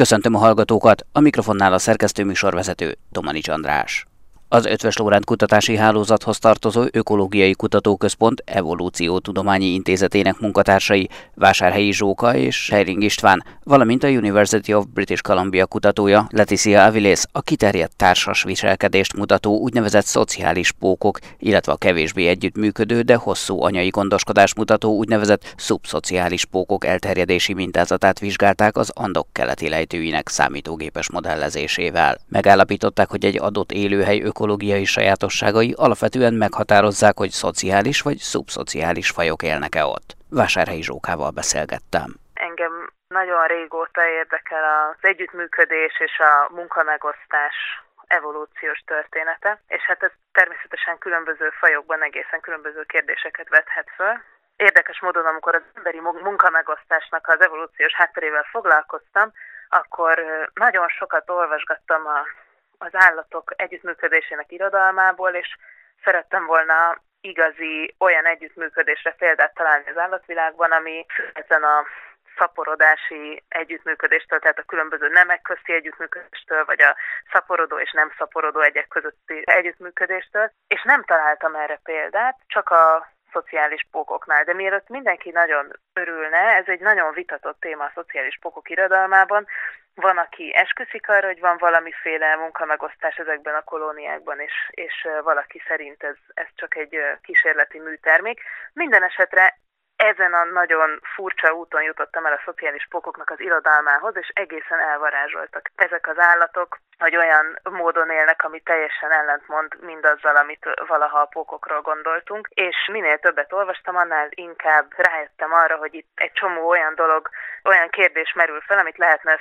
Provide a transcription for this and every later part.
Köszöntöm a hallgatókat, a mikrofonnál a szerkesztő műsorvezető András. Az Ötves Lórend Kutatási Hálózathoz tartozó Ökológiai Kutatóközpont Evolúciótudományi Intézetének munkatársai Vásárhelyi Zsóka és Hering István, valamint a University of British Columbia kutatója Leticia Avilés a kiterjedt társas viselkedést mutató úgynevezett szociális pókok, illetve a kevésbé együttműködő, de hosszú anyai gondoskodást mutató úgynevezett szubszociális pókok elterjedési mintázatát vizsgálták az Andok keleti lejtőinek számítógépes modellezésével. Megállapították, hogy egy adott élőhely ökológiai sajátosságai alapvetően meghatározzák, hogy szociális vagy szubszociális fajok élnek-e ott. Vásárhelyi Zsókával beszélgettem. Engem nagyon régóta érdekel az együttműködés és a munkamegosztás evolúciós története, és hát ez természetesen különböző fajokban egészen különböző kérdéseket vethet föl. Érdekes módon, amikor az emberi munkamegosztásnak az evolúciós hátterével foglalkoztam, akkor nagyon sokat olvasgattam a az állatok együttműködésének irodalmából, és szerettem volna igazi olyan együttműködésre példát találni az állatvilágban, ami ezen a szaporodási együttműködéstől, tehát a különböző nemek közti együttműködéstől, vagy a szaporodó és nem szaporodó egyek közötti együttműködéstől, és nem találtam erre példát, csak a szociális pókoknál. De mielőtt mindenki nagyon örülne, ez egy nagyon vitatott téma a szociális pókok irodalmában, van, aki esküszik arra, hogy van valamiféle munkamegosztás ezekben a kolóniákban, és, és valaki szerint ez, ez csak egy kísérleti műtermék. Minden esetre ezen a nagyon furcsa úton jutottam el a szociális pókoknak az irodalmához, és egészen elvarázsoltak. Ezek az állatok, hogy olyan módon élnek, ami teljesen ellentmond mindazzal, amit valaha a pókokról gondoltunk, és minél többet olvastam, annál inkább rájöttem arra, hogy itt egy csomó olyan dolog, olyan kérdés merül fel, amit lehetne a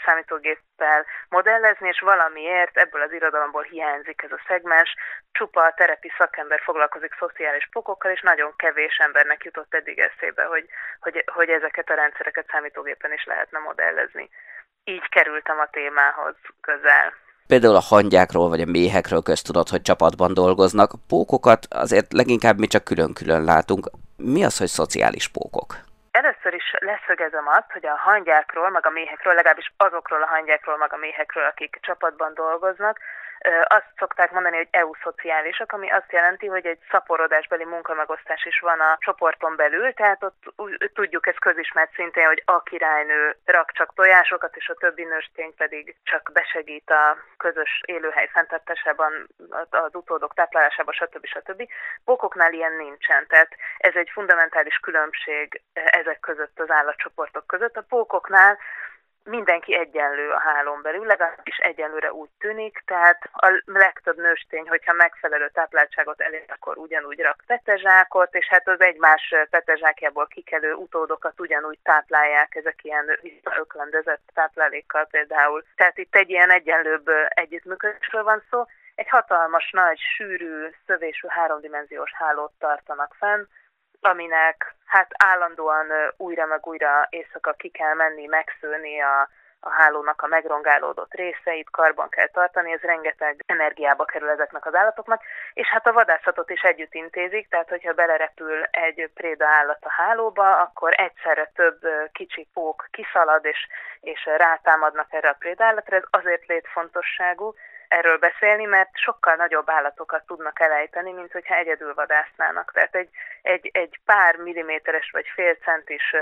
számítógéppel modellezni, és valamiért ebből az irodalomból hiányzik ez a szegmens, csupa a terepi szakember foglalkozik szociális pokokkal, és nagyon kevés embernek jutott eddig eszébe, hogy, hogy, hogy ezeket a rendszereket számítógépen is lehetne modellezni. Így kerültem a témához közel. Például a hangyákról vagy a méhekről köztudott, hogy csapatban dolgoznak. Pókokat azért leginkább mi csak külön-külön látunk. Mi az, hogy szociális pókok? Először is leszögezem azt, hogy a hangyákról, meg a méhekről, legalábbis azokról a hangyákról, meg a méhekről, akik csapatban dolgoznak, azt szokták mondani, hogy EU-szociálisak, ami azt jelenti, hogy egy szaporodásbeli munkamegosztás is van a csoporton belül, tehát ott tudjuk ez közismert szintén, hogy a királynő rak csak tojásokat, és a többi nőstény pedig csak besegít a közös élőhely fenntartásában, az utódok táplálásában, stb. stb. Bokoknál ilyen nincsen, tehát ez egy fundamentális különbség ezek között az állatcsoportok között. A pókoknál mindenki egyenlő a hálón belül, legalábbis egyenlőre úgy tűnik, tehát a legtöbb nőstény, hogyha megfelelő tápláltságot elér, akkor ugyanúgy rak petezsákot, és hát az egymás petezsákjából kikelő utódokat ugyanúgy táplálják, ezek ilyen visszaöklendezett táplálékkal például. Tehát itt egy ilyen egyenlőbb együttműködésről van szó, egy hatalmas, nagy, sűrű, szövésű háromdimenziós hálót tartanak fenn, aminek hát állandóan újra meg újra éjszaka ki kell menni, megszőni a, a hálónak a megrongálódott részeit, karban kell tartani, ez rengeteg energiába kerül ezeknek az állatoknak, és hát a vadászatot is együtt intézik, tehát hogyha belerepül egy préda állat a hálóba, akkor egyszerre több kicsi pók kiszalad, és, és rátámadnak erre a préda állatra, ez azért létfontosságú, erről beszélni, mert sokkal nagyobb állatokat tudnak elejteni, mint hogyha egyedül vadásznának. Tehát egy, egy, egy pár milliméteres vagy fél centis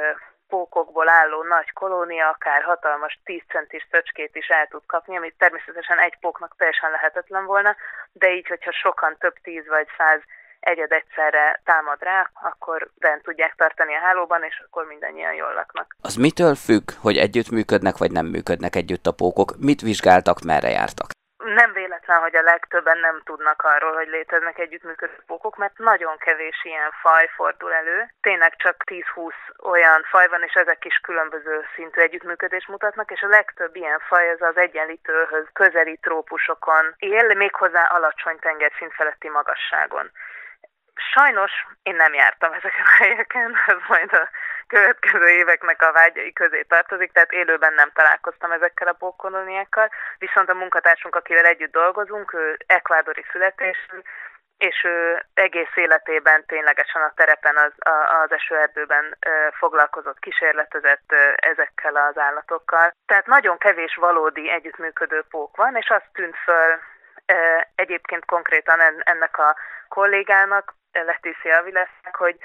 pókokból álló nagy kolónia akár hatalmas 10 centis töcskét is el tud kapni, amit természetesen egy póknak teljesen lehetetlen volna, de így, hogyha sokan több tíz vagy száz egyed egyszerre támad rá, akkor bent tudják tartani a hálóban, és akkor mindannyian jól laknak. Az mitől függ, hogy együtt működnek, vagy nem működnek együtt a pókok? Mit vizsgáltak, merre jártak? Véletlen, hogy a legtöbben nem tudnak arról, hogy léteznek együttműködő pókok, mert nagyon kevés ilyen faj fordul elő. Tényleg csak 10-20 olyan faj van, és ezek is különböző szintű együttműködést mutatnak, és a legtöbb ilyen faj az az egyenlítőhöz közeli trópusokon él, méghozzá alacsony tengerszint feletti magasságon. Sajnos én nem jártam ezeken a helyeken, ez majd a következő éveknek a vágyai közé tartozik, tehát élőben nem találkoztam ezekkel a pókkolóniákkal, viszont a munkatársunk, akivel együtt dolgozunk, ő ekvádori születésű, és ő egész életében ténylegesen a terepen, az, az esőerdőben foglalkozott, kísérletezett ezekkel az állatokkal. Tehát nagyon kevés valódi együttműködő pók van, és azt tűnt föl egyébként konkrétan ennek a kollégának, Leticia Vilesznek, hogy,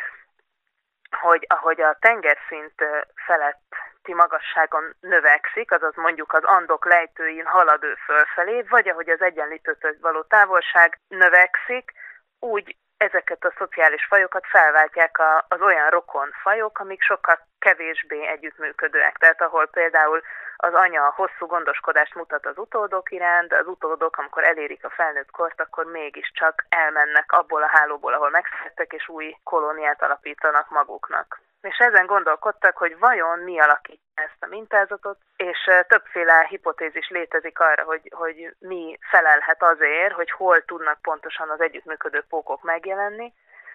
hogy ahogy a tengerszint feletti magasságon növekszik, azaz mondjuk az Andok lejtőin halad ő fölfelé, vagy ahogy az egyenlítőtől való távolság növekszik, úgy ezeket a szociális fajokat felváltják az olyan rokon fajok, amik sokkal kevésbé együttműködőek. Tehát ahol például az anya hosszú gondoskodást mutat az utódok iránt, az utódok, amikor elérik a felnőtt kort, akkor mégiscsak elmennek abból a hálóból, ahol megszülettek, és új kolóniát alapítanak maguknak. És ezen gondolkodtak, hogy vajon mi alakítja ezt a mintázatot, és többféle hipotézis létezik arra, hogy, hogy mi felelhet azért, hogy hol tudnak pontosan az együttműködő pókok megjelenni,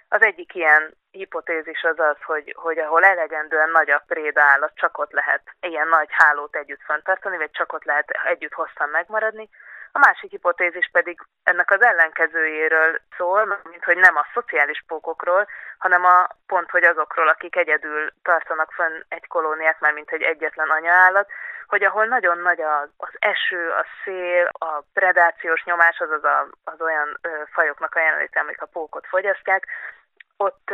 az egyik ilyen hipotézis az az, hogy, hogy ahol elegendően nagy a préda csak ott lehet ilyen nagy hálót együtt fenntartani, vagy csak ott lehet együtt hosszan megmaradni. A másik hipotézis pedig ennek az ellenkezőjéről szól, mint hogy nem a szociális pókokról, hanem a pont, hogy azokról, akik egyedül tartanak fönn egy kolóniát, már mint egy egyetlen anyaállat, hogy ahol nagyon nagy az, eső, a szél, a predációs nyomás, azaz a, az olyan fajoknak a jelenléte, amik a pókot fogyasztják, ott,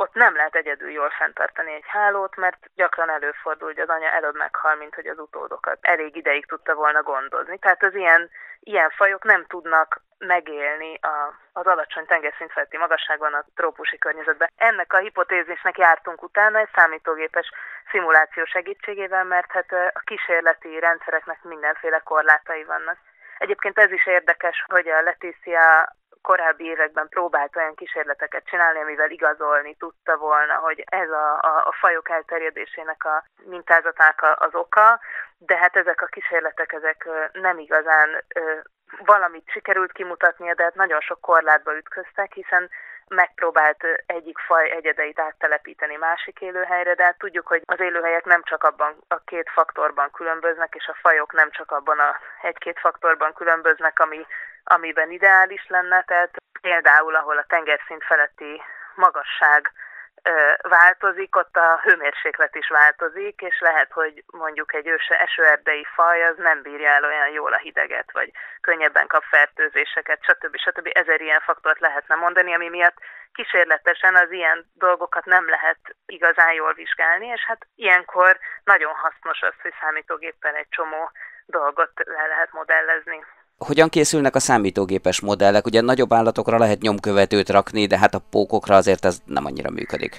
ott nem lehet egyedül jól fenntartani egy hálót, mert gyakran előfordul, hogy az anya előbb meghal, mint hogy az utódokat elég ideig tudta volna gondozni. Tehát az ilyen, ilyen fajok nem tudnak megélni a, az alacsony tengerszint feletti magasságban a trópusi környezetben. Ennek a hipotézisnek jártunk utána egy számítógépes szimuláció segítségével, mert hát a kísérleti rendszereknek mindenféle korlátai vannak. Egyébként ez is érdekes, hogy a Leticia korábbi években próbált olyan kísérleteket csinálni, amivel igazolni tudta volna, hogy ez a, a, a fajok elterjedésének a mintázatának az oka, de hát ezek a kísérletek ezek nem igazán valamit sikerült kimutatnia, de hát nagyon sok korlátba ütköztek, hiszen megpróbált egyik faj egyedeit áttelepíteni másik élőhelyre, de hát tudjuk, hogy az élőhelyek nem csak abban a két faktorban különböznek, és a fajok nem csak abban a egy-két faktorban különböznek, ami amiben ideális lenne, tehát például ahol a tengerszint feletti magasság változik, ott a hőmérséklet is változik, és lehet, hogy mondjuk egy esőerdei faj az nem bírja el olyan jól a hideget, vagy könnyebben kap fertőzéseket, stb. stb. Ezer ilyen faktort lehetne mondani, ami miatt kísérletesen az ilyen dolgokat nem lehet igazán jól vizsgálni, és hát ilyenkor nagyon hasznos az, hogy számítógéppel egy csomó dolgot le lehet modellezni. Hogyan készülnek a számítógépes modellek? Ugye nagyobb állatokra lehet nyomkövetőt rakni, de hát a pókokra azért ez nem annyira működik.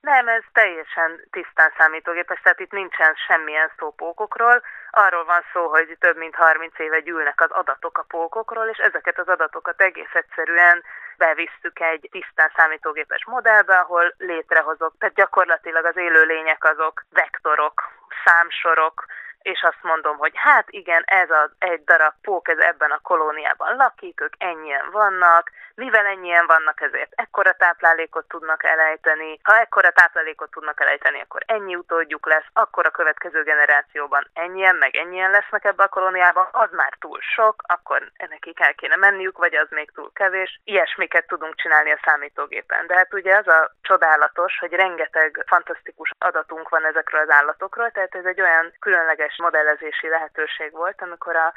Nem, ez teljesen tisztán számítógépes, tehát itt nincsen semmilyen szó pókokról. Arról van szó, hogy több mint 30 éve gyűlnek az adatok a pókokról, és ezeket az adatokat egész egyszerűen bevisztük egy tisztán számítógépes modellbe, ahol létrehozok, tehát gyakorlatilag az élőlények azok vektorok, számsorok, és azt mondom, hogy hát igen, ez az egy darab pók, ez ebben a kolóniában lakik, ők ennyien vannak, mivel ennyien vannak, ezért ekkora táplálékot tudnak elejteni. Ha ekkora táplálékot tudnak elejteni, akkor ennyi utódjuk lesz, akkor a következő generációban ennyien, meg ennyien lesznek ebbe a kolóniában, az már túl sok, akkor nekik el kéne menniük, vagy az még túl kevés. Ilyesmiket tudunk csinálni a számítógépen. De hát ugye az a csodálatos, hogy rengeteg fantasztikus adatunk van ezekről az állatokról, tehát ez egy olyan különleges modellezési lehetőség volt, amikor a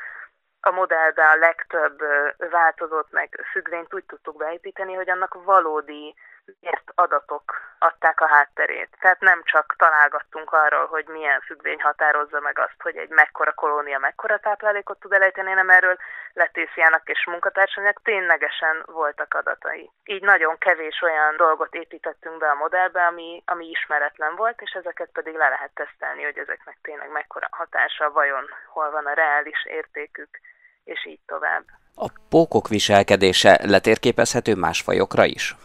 a modellbe a legtöbb változót meg függvényt úgy tudtuk beépíteni, hogy annak valódi ért adatok adták a hátterét. Tehát nem csak találgattunk arról, hogy milyen függvény határozza meg azt, hogy egy mekkora kolónia mekkora táplálékot tud elejteni, hanem erről Letéciának és munkatársainak ténylegesen voltak adatai. Így nagyon kevés olyan dolgot építettünk be a modellbe, ami, ami ismeretlen volt, és ezeket pedig le lehet tesztelni, hogy ezeknek tényleg mekkora hatása, vajon hol van a reális értékük, és így tovább. A pókok viselkedése letérképezhető más fajokra is?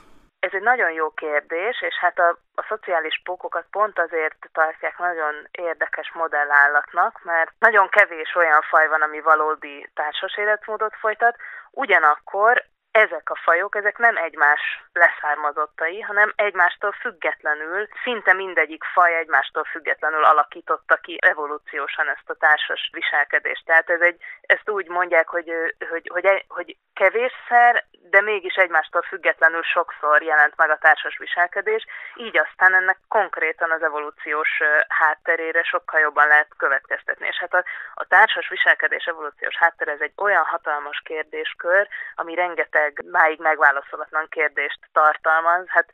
Ez egy nagyon jó kérdés, és hát a, a szociális pókokat pont azért tartják nagyon érdekes modellállatnak, mert nagyon kevés olyan faj van, ami valódi társas életmódot folytat, ugyanakkor ezek a fajok, ezek nem egymás leszármazottai, hanem egymástól függetlenül, szinte mindegyik faj egymástól függetlenül alakította ki evolúciósan ezt a társas viselkedést. Tehát ez egy, ezt úgy mondják, hogy, hogy, hogy, hogy kevésszer, de mégis egymástól függetlenül sokszor jelent meg a társas viselkedés, így aztán ennek konkrétan az evolúciós hátterére sokkal jobban lehet következtetni. És hát a, a társas viselkedés evolúciós háttere ez egy olyan hatalmas kérdéskör, ami rengeteg máig megválaszolatlan kérdést tartalmaz. Hát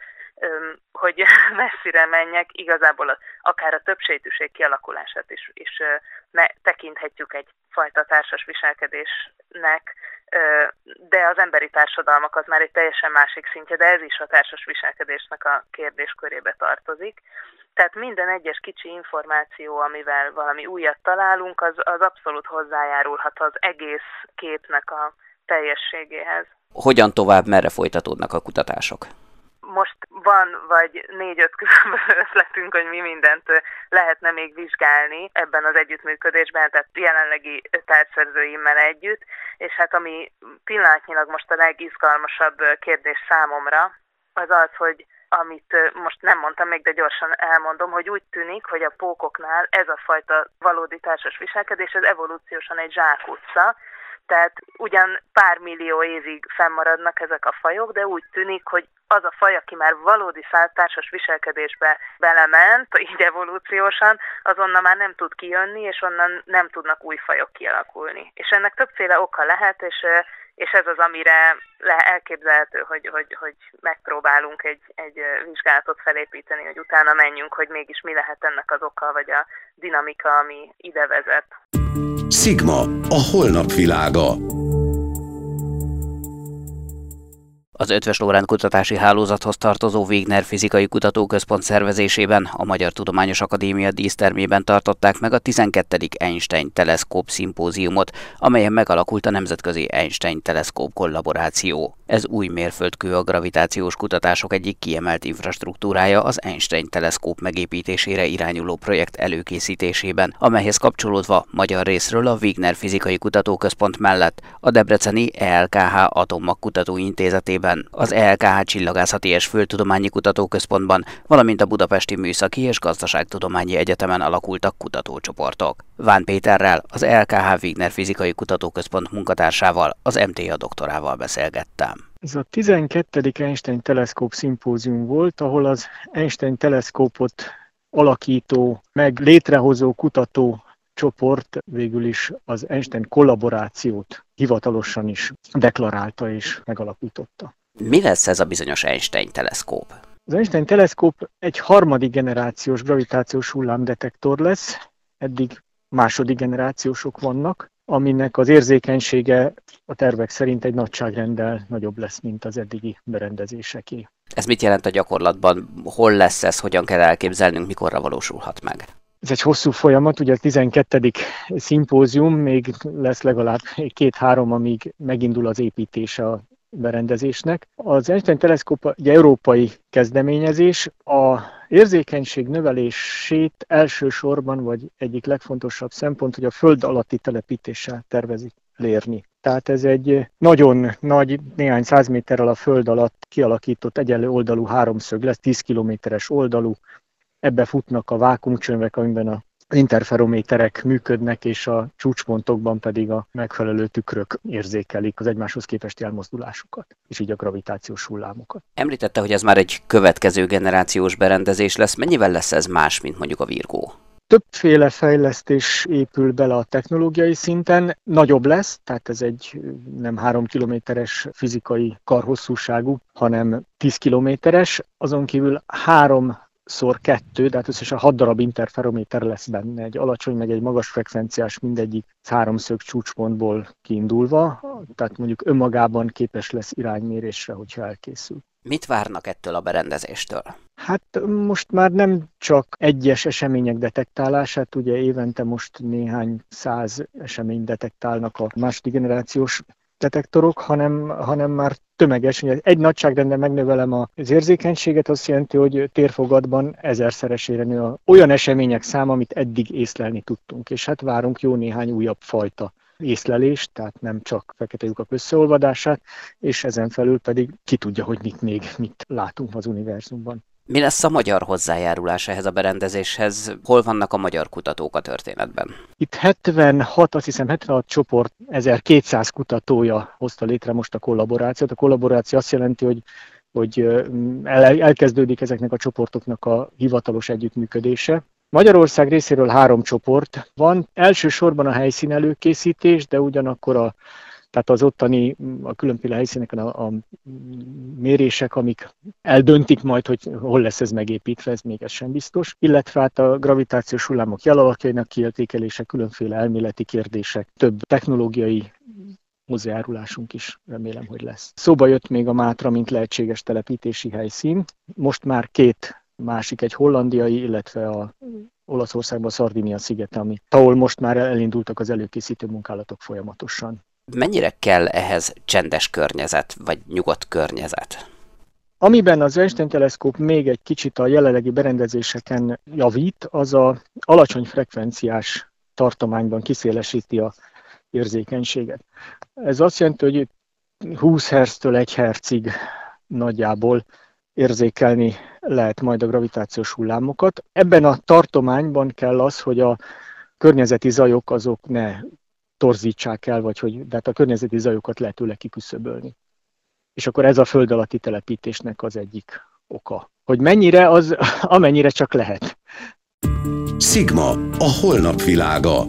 hogy messzire menjek, igazából akár a többsétűség kialakulását is, is tekinthetjük egy fajta társas viselkedésnek, de az emberi társadalmak az már egy teljesen másik szintje, de ez is a társas viselkedésnek a kérdéskörébe tartozik. Tehát minden egyes kicsi információ, amivel valami újat találunk, az, az abszolút hozzájárulhat az egész képnek a teljességéhez. Hogyan tovább, merre folytatódnak a kutatások? most van vagy négy-öt különböző ötletünk, hogy mi mindent lehetne még vizsgálni ebben az együttműködésben, tehát jelenlegi tárgyszerzőimmel együtt, és hát ami pillanatnyilag most a legizgalmasabb kérdés számomra, az az, hogy amit most nem mondtam még, de gyorsan elmondom, hogy úgy tűnik, hogy a pókoknál ez a fajta valódi társas viselkedés, ez evolúciósan egy zsákutca, tehát ugyan pár millió évig fennmaradnak ezek a fajok, de úgy tűnik, hogy az a faj, aki már valódi társas viselkedésbe belement, így evolúciósan, azonnal már nem tud kijönni, és onnan nem tudnak új fajok kialakulni. És ennek többféle oka lehet, és, és ez az, amire elképzelhető, hogy, hogy, hogy megpróbálunk egy, egy vizsgálatot felépíteni, hogy utána menjünk, hogy mégis mi lehet ennek az oka, vagy a dinamika, ami ide vezet. Sigma, a holnap világa. Az Ötves Lórán Kutatási Hálózathoz tartozó Wigner Fizikai Kutatóközpont szervezésében a Magyar Tudományos Akadémia dísztermében tartották meg a 12. Einstein Teleszkóp szimpóziumot, amelyen megalakult a Nemzetközi Einstein Teleszkóp kollaboráció. Ez új mérföldkő a gravitációs kutatások egyik kiemelt infrastruktúrája az Einstein Teleszkóp megépítésére irányuló projekt előkészítésében, amelyhez kapcsolódva magyar részről a Wigner Fizikai Kutatóközpont mellett a Debreceni ELKH Atommag Kutatóintézetében Debrecenben, az ELKH Csillagászati és Földtudományi Kutatóközpontban, valamint a Budapesti Műszaki és Gazdaságtudományi Egyetemen alakultak kutatócsoportok. Ván Péterrel, az ELKH Wigner Fizikai Kutatóközpont munkatársával, az MTA doktorával beszélgettem. Ez a 12. Einstein Teleszkóp szimpózium volt, ahol az Einstein teleszkópot alakító, meg létrehozó kutató csoport végül is az Einstein kollaborációt hivatalosan is deklarálta és megalapította. Mi lesz ez a bizonyos Einstein teleszkóp? Az Einstein teleszkóp egy harmadik generációs gravitációs hullámdetektor lesz, eddig második generációsok vannak, aminek az érzékenysége a tervek szerint egy nagyságrenddel nagyobb lesz, mint az eddigi berendezéseké. Ez mit jelent a gyakorlatban? Hol lesz ez, hogyan kell elképzelnünk, mikorra valósulhat meg? Ez egy hosszú folyamat, ugye a 12. szimpózium, még lesz legalább két-három, amíg megindul az építése a berendezésnek. Az Einstein teleszkóp egy európai kezdeményezés, a érzékenység növelését elsősorban, vagy egyik legfontosabb szempont, hogy a föld alatti telepítéssel tervezik lérni. Tehát ez egy nagyon nagy, néhány száz méterrel a föld alatt kialakított egyenlő oldalú háromszög lesz, 10 kilométeres oldalú, ebbe futnak a vákumcsömvek, amiben a interferométerek működnek, és a csúcspontokban pedig a megfelelő tükrök érzékelik az egymáshoz képest elmozdulásukat, és így a gravitációs hullámokat. Említette, hogy ez már egy következő generációs berendezés lesz. Mennyivel lesz ez más, mint mondjuk a Virgó? Többféle fejlesztés épül bele a technológiai szinten, nagyobb lesz, tehát ez egy nem három kilométeres fizikai karhosszúságú, hanem 10 kilométeres, azon kívül három szor kettő, tehát összesen hat darab interferométer lesz benne, egy alacsony, meg egy magas frekvenciás, mindegyik háromszög csúcspontból kiindulva, tehát mondjuk önmagában képes lesz iránymérésre, hogyha elkészül. Mit várnak ettől a berendezéstől? Hát most már nem csak egyes események detektálását, ugye évente most néhány száz esemény detektálnak a második generációs detektorok, hanem, hanem már tömeges. Egy nagyságrendben megnövelem az érzékenységet, azt jelenti, hogy térfogatban ezerszeresére nő olyan események száma, amit eddig észlelni tudtunk. És hát várunk jó néhány újabb fajta észlelést, tehát nem csak fekete lyukak összeolvadását, és ezen felül pedig ki tudja, hogy mit még mit látunk az univerzumban. Mi lesz a magyar hozzájárulás ehhez a berendezéshez? Hol vannak a magyar kutatók a történetben? Itt 76, azt hiszem 76 csoport, 1200 kutatója hozta létre most a kollaborációt. A kollaboráció azt jelenti, hogy hogy el, elkezdődik ezeknek a csoportoknak a hivatalos együttműködése. Magyarország részéről három csoport van. Elsősorban a helyszín előkészítés, de ugyanakkor a tehát az ottani, a különféle helyszíneken a, a mérések, amik eldöntik majd, hogy hol lesz ez megépítve, ez még ez sem biztos. Illetve hát a gravitációs hullámok jelalakjainak kiértékelése, különféle elméleti kérdések, több technológiai hozzájárulásunk is remélem, hogy lesz. Szóba jött még a Mátra, mint lehetséges telepítési helyszín. Most már két másik, egy hollandiai, illetve a Olaszországban Szardinia sziget, ami, ahol most már elindultak az előkészítő munkálatok folyamatosan. Mennyire kell ehhez csendes környezet, vagy nyugodt környezet? Amiben az Einstein teleszkóp még egy kicsit a jelenlegi berendezéseken javít, az a alacsony frekvenciás tartományban kiszélesíti a érzékenységet. Ez azt jelenti, hogy 20 Hz-től 1 Hz-ig nagyjából érzékelni lehet majd a gravitációs hullámokat. Ebben a tartományban kell az, hogy a környezeti zajok azok ne torzítsák el, vagy hogy de hát a környezeti zajokat lehetőleg kiküszöbölni. És akkor ez a föld alatti telepítésnek az egyik oka. Hogy mennyire, az amennyire csak lehet. Sigma, a holnap világa.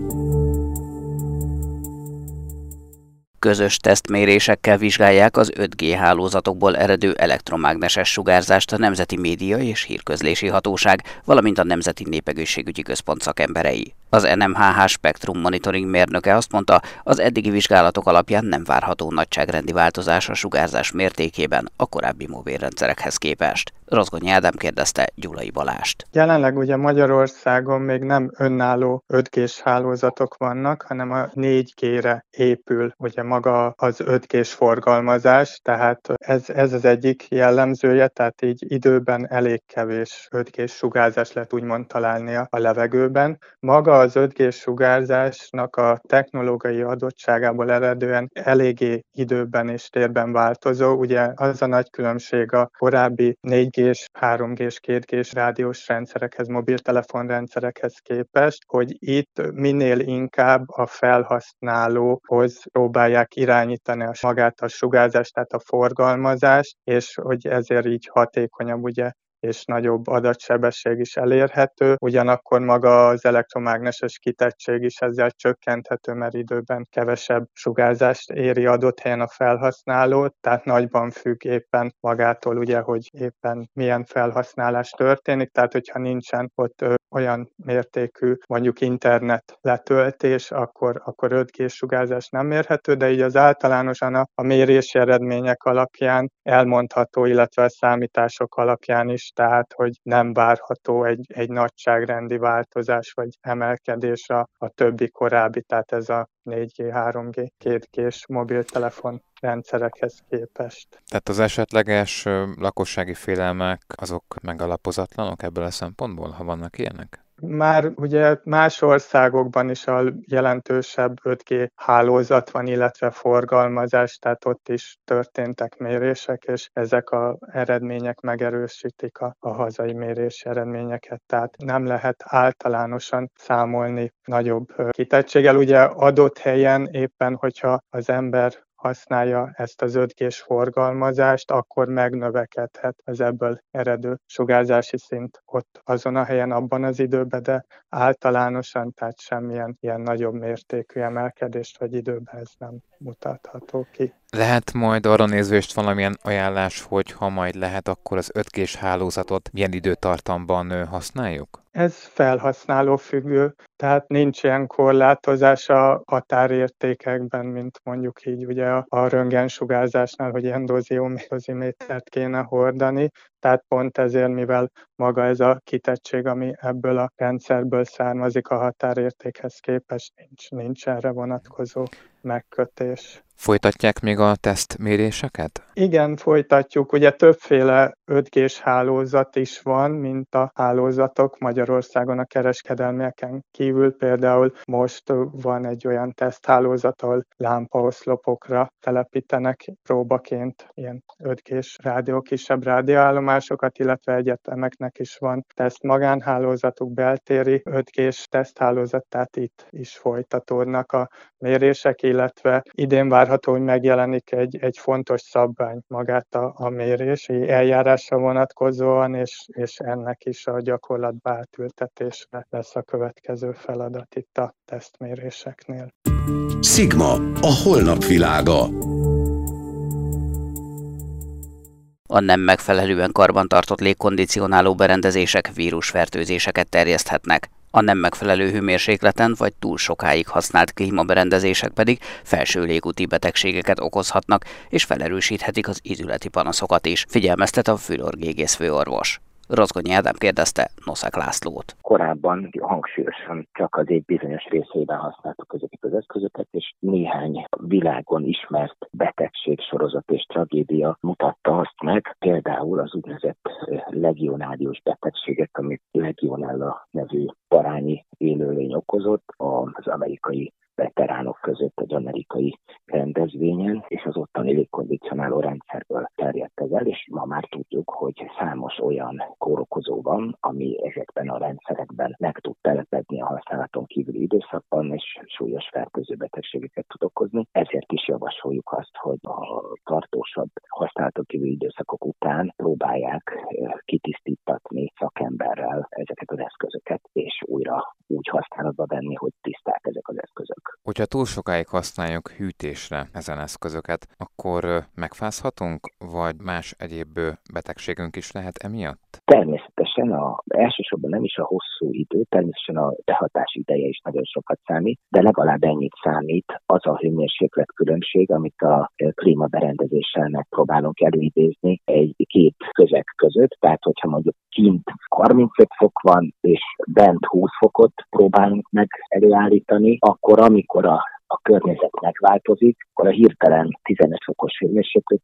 Közös tesztmérésekkel vizsgálják az 5G hálózatokból eredő elektromágneses sugárzást a Nemzeti Média és Hírközlési Hatóság, valamint a Nemzeti Népegészségügyi Központ szakemberei. Az NMHH Spektrum Monitoring mérnöke azt mondta, az eddigi vizsgálatok alapján nem várható nagyságrendi változás a sugárzás mértékében a korábbi mobilrendszerekhez képest. Rozgonyi Ádám kérdezte Gyulai Balást. Jelenleg ugye Magyarországon még nem önálló 5 g hálózatok vannak, hanem a 4G-re épül ugye maga az 5 g forgalmazás, tehát ez, ez az egyik jellemzője, tehát így időben elég kevés 5 g sugárzást lehet úgymond találni a levegőben. Maga az 5G sugárzásnak a technológiai adottságából eredően eléggé időben és térben változó. Ugye az a nagy különbség a korábbi 4G-s, 3G-s, 2G-s rádiós rendszerekhez, mobiltelefonrendszerekhez képest, hogy itt minél inkább a felhasználóhoz próbálják irányítani a magát a sugárzást, tehát a forgalmazást, és hogy ezért így hatékonyabb ugye és nagyobb adatsebesség is elérhető, ugyanakkor maga az elektromágneses kitettség is ezzel csökkenthető, mert időben kevesebb sugárzást éri adott helyen a felhasználót, tehát nagyban függ éppen magától, ugye, hogy éppen milyen felhasználás történik, tehát hogyha nincsen ott olyan mértékű mondjuk internet letöltés, akkor, akkor 5G sugárzás nem mérhető, de így az általánosan a, a mérési eredmények alapján elmondható, illetve a számítások alapján is tehát hogy nem várható egy, egy nagyságrendi változás vagy emelkedés a, a többi korábbi, tehát ez a 4G, 3G, 2G-s mobiltelefon rendszerekhez képest. Tehát az esetleges lakossági félelmek azok megalapozatlanok ebből a szempontból, ha vannak ilyenek? Már ugye más országokban is a jelentősebb 5G hálózat van, illetve forgalmazás, tehát ott is történtek mérések, és ezek az eredmények megerősítik a, a hazai mérési eredményeket, tehát nem lehet általánosan számolni nagyobb kitettséggel. Ugye adott helyen éppen, hogyha az ember használja ezt az 5 g forgalmazást, akkor megnövekedhet az ebből eredő sugárzási szint ott azon a helyen, abban az időben, de általánosan, tehát semmilyen ilyen nagyobb mértékű emelkedést vagy időben ez nem mutatható ki. Lehet majd arra nézvést valamilyen ajánlás, hogy ha majd lehet, akkor az 5 g hálózatot milyen időtartamban használjuk? Ez felhasználó függő, tehát nincs ilyen korlátozás a határértékekben, mint mondjuk így ugye a, a röntgensugárzásnál, hogy endoziométert kéne hordani. Tehát pont ezért, mivel maga ez a kitettség, ami ebből a rendszerből származik a határértékhez képest, nincs, nincs erre vonatkozó megkötés. Folytatják még a tesztméréseket? Igen, folytatjuk. Ugye többféle 5 g hálózat is van, mint a hálózatok Magyarországon a kereskedelmeken kívül. Például most van egy olyan teszthálózat, ahol lámpaoszlopokra telepítenek próbaként ilyen 5 g rádió, kisebb rádióállomásokat, illetve egyetemeknek is van teszt magánhálózatuk, beltéri 5 g teszthálózat, tehát itt is folytatódnak a mérések, illetve idén várható, hogy megjelenik egy, egy fontos szabvány magát a, a mérési eljárásra vonatkozóan, és, és ennek is a gyakorlatba átültetésre lesz a következő feladat itt a tesztméréseknél. Sigma, a holnap világa. A nem megfelelően karbantartott légkondicionáló berendezések vírusfertőzéseket terjeszthetnek. A nem megfelelő hőmérsékleten vagy túl sokáig használt klímaberendezések pedig felső légúti betegségeket okozhatnak, és felerősíthetik az ízületi panaszokat is, figyelmeztet a fülorgégész főorvos. Rozgonyi Ádám kérdezte Noszak Lászlót. Korábban hangsúlyosan csak az év bizonyos részében használtuk ezeket az eszközöket, és néhány világon ismert betegség, sorozat és tragédia mutatta azt meg, például az úgynevezett legionárius betegséget, amit legionella nevű parányi élőlény okozott, az amerikai veteránok között egy amerikai rendezvényen, és az ottani légkondicionáló rendszerből terjedt ez el, és ma már tudjuk, hogy számos olyan kórokozó van, ami ezekben a rendszerekben meg tud telepedni a használaton kívüli időszakban, és súlyos fertőző betegségeket tud okozni. Ezért is javasoljuk azt, hogy a tartósabb használaton kívüli időszakok után próbálják kitisztítatni szakemberrel ezeket az eszközöket, és újra úgy használatba venni, hogy tiszták ezek az eszközök. Hogyha túl sokáig használjuk hűtésre ezen eszközöket, akkor megfázhatunk, vagy más egyéb betegségünk is lehet emiatt? Természetesen a, elsősorban nem is a hosszú idő, természetesen a behatás ideje is nagyon sokat számít, de legalább ennyit számít az a hőmérséklet különbség, amit a klímaberendezéssel megpróbálunk előidézni egy két közeg között, tehát hogyha mondjuk kint 35 fok van, és bent 20 fokot próbálunk meg előállítani, akkor amikor a a környezet megváltozik, akkor a hirtelen 15 fokos hőmérséklet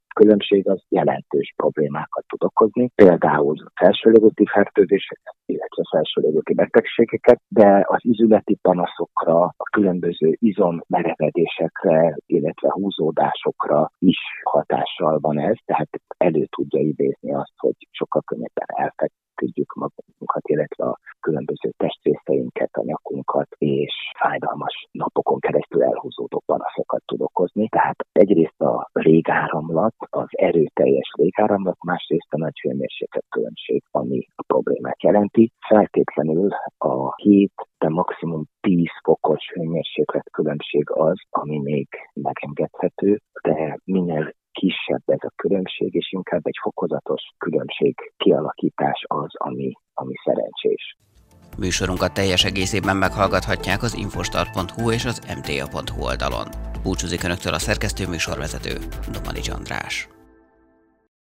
az jelentős problémákat tud okozni, például felsőlégúti fertőzéseket, illetve felsőlégúti betegségeket, de az izületi panaszokra, a különböző izommerevedésekre, illetve húzódásokra is hatással van ez, tehát elő tudja idézni azt, hogy sokkal könnyebben elfeküdjük magunkat, illetve a különböző testrészeinket, a nyakunkat, és fájdalmas napokon keresztül elhúzódó panaszokat tud okozni. Tehát egyrészt a légáramlat, az erőteljes légáramlat, másrészt a nagy hőmérséklet különbség, ami a problémát jelenti. Feltétlenül a 7, de maximum 10 fokos hőmérséklet különbség az, ami még megengedhető, de minél kisebb ez a különbség, és inkább egy fokozatos különbség kialakítás az, ami, ami szerencsés. Műsorunkat teljes egészében meghallgathatják az infostart.hu és az mta.hu oldalon. Búcsúzik Önöktől a szerkesztő műsorvezető, Domani András.